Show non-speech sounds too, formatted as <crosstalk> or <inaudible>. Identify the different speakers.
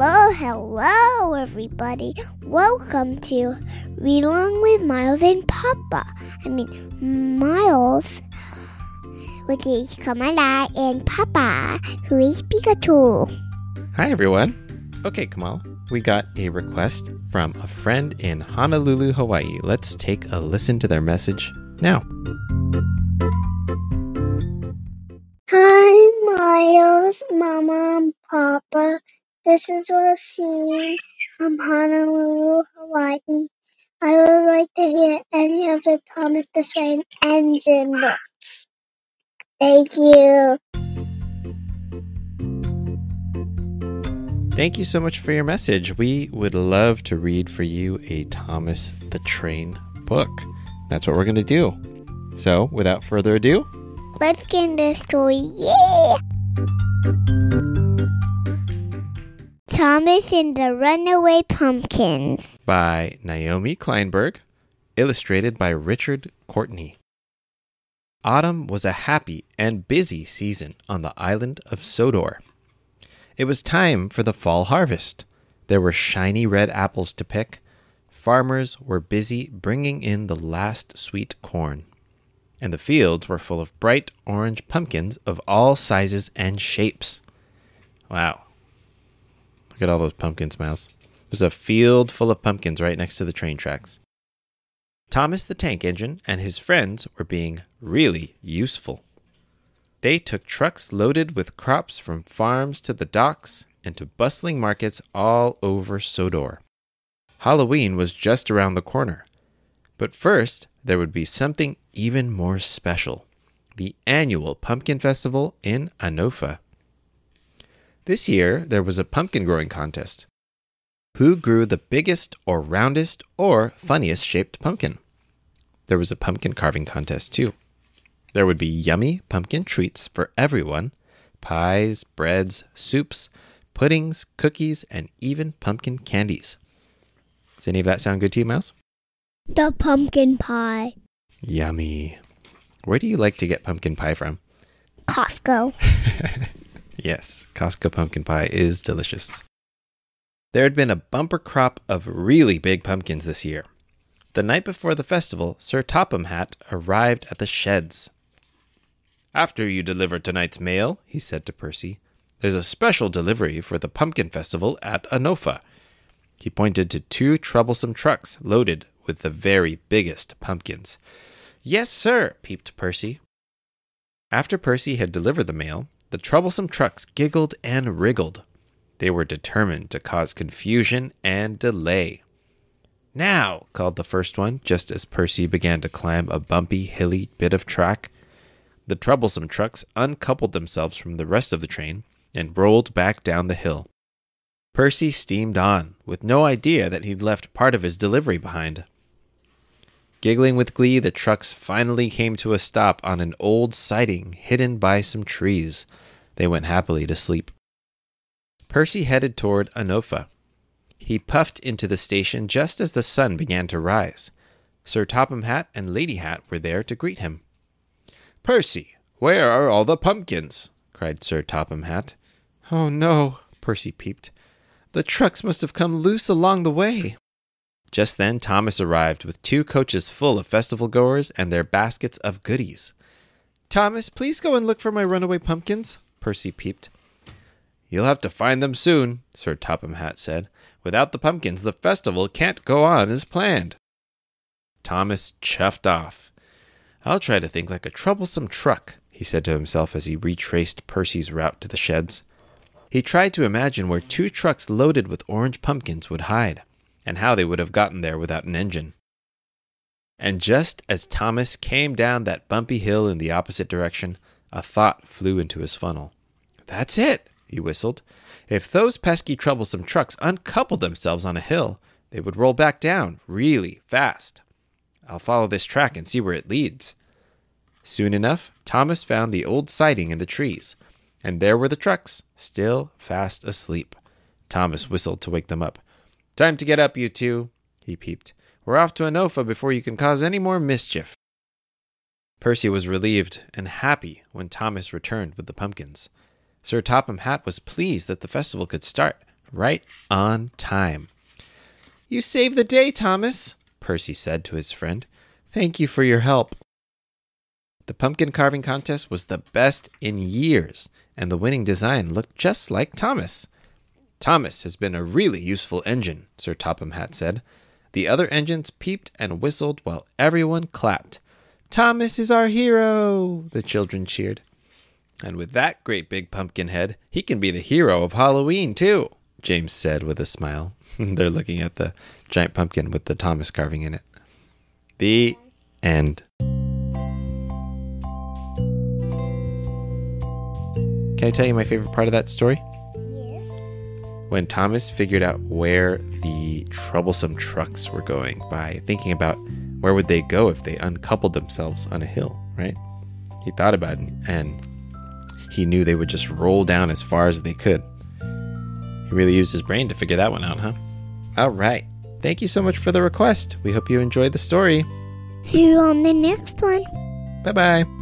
Speaker 1: Hello, hello, everybody. Welcome to Read Along with Miles and Papa. I mean, Miles, which is Kamala, and Papa, who is Pikachu.
Speaker 2: Hi, everyone. Okay, Kamal, we got a request from a friend in Honolulu, Hawaii. Let's take a listen to their message now.
Speaker 1: Hi, Miles, Mama, and Papa. This is Rosine from Honolulu, Hawaii. I would like to hear any of the Thomas the Train engine books. Thank you.
Speaker 2: Thank you so much for your message. We would love to read for you a Thomas the Train book. That's what we're going to do. So, without further ado,
Speaker 1: Let's get into the story. Yeah! Thomas and the Runaway Pumpkins.
Speaker 2: by Naomi Kleinberg, illustrated by Richard Courtney. Autumn was a happy and busy season on the island of Sodor. It was time for the fall harvest. There were shiny red apples to pick. Farmers were busy bringing in the last sweet corn. And the fields were full of bright orange pumpkins of all sizes and shapes. Wow. Look at all those pumpkins, Miles. There's a field full of pumpkins right next to the train tracks. Thomas the Tank Engine and his friends were being really useful. They took trucks loaded with crops from farms to the docks and to bustling markets all over Sodor. Halloween was just around the corner. But first, there would be something even more special the annual Pumpkin Festival in Anofa. This year, there was a pumpkin growing contest. Who grew the biggest or roundest or funniest shaped pumpkin? There was a pumpkin carving contest too. There would be yummy pumpkin treats for everyone pies, breads, soups, puddings, cookies, and even pumpkin candies. Does any of that sound good to you, Mouse?
Speaker 1: The pumpkin pie.
Speaker 2: Yummy. Where do you like to get pumpkin pie from?
Speaker 1: Costco. <laughs>
Speaker 2: Yes, Costco pumpkin pie is delicious. There had been a bumper crop of really big pumpkins this year. The night before the festival, Sir Topham Hatt arrived at the sheds. After you deliver tonight's mail, he said to Percy, there's a special delivery for the pumpkin festival at Anofa. He pointed to two troublesome trucks loaded with the very biggest pumpkins. Yes, sir, peeped Percy. After Percy had delivered the mail, the troublesome trucks giggled and wriggled. They were determined to cause confusion and delay. Now, called the first one, just as Percy began to climb a bumpy, hilly bit of track. The troublesome trucks uncoupled themselves from the rest of the train and rolled back down the hill. Percy steamed on, with no idea that he'd left part of his delivery behind. Giggling with glee, the trucks finally came to a stop on an old siding hidden by some trees. They went happily to sleep. Percy headed toward Anofa. He puffed into the station just as the sun began to rise. Sir Topham Hatt and Lady Hatt were there to greet him. Percy, where are all the pumpkins? cried Sir Topham Hatt. Oh no, Percy peeped. The trucks must have come loose along the way. Just then Thomas arrived with two coaches full of festival goers and their baskets of goodies. Thomas, please go and look for my runaway pumpkins, Percy peeped. You'll have to find them soon, Sir Topham Hatt said. Without the pumpkins, the festival can't go on as planned. Thomas chuffed off. I'll try to think like a troublesome truck, he said to himself as he retraced Percy's route to the sheds. He tried to imagine where two trucks loaded with orange pumpkins would hide, and how they would have gotten there without an engine. And just as Thomas came down that bumpy hill in the opposite direction, a thought flew into his funnel. That's it, he whistled. If those pesky, troublesome trucks uncoupled themselves on a hill, they would roll back down really fast. I'll follow this track and see where it leads. Soon enough, Thomas found the old siding in the trees, and there were the trucks, still fast asleep. Thomas whistled to wake them up. Time to get up, you two, he peeped. We're off to Anofa before you can cause any more mischief. Percy was relieved and happy when Thomas returned with the pumpkins. Sir Topham Hatt was pleased that the festival could start, right on time. You saved the day, Thomas, Percy said to his friend. Thank you for your help. The pumpkin carving contest was the best in years, and the winning design looked just like Thomas. Thomas has been a really useful engine, Sir Topham Hatt said. The other engines peeped and whistled while everyone clapped. Thomas is our hero, the children cheered. And with that great big pumpkin head, he can be the hero of Halloween, too, James said with a smile. <laughs> They're looking at the giant pumpkin with the Thomas carving in it. The end. Can I tell you my favorite part of that story? When Thomas figured out where the troublesome trucks were going by thinking about where would they go if they uncoupled themselves on a hill, right? He thought about it and he knew they would just roll down as far as they could. He really used his brain to figure that one out, huh? All right. Thank you so much for the request. We hope you enjoyed the story.
Speaker 1: See you on the next one.
Speaker 2: Bye bye.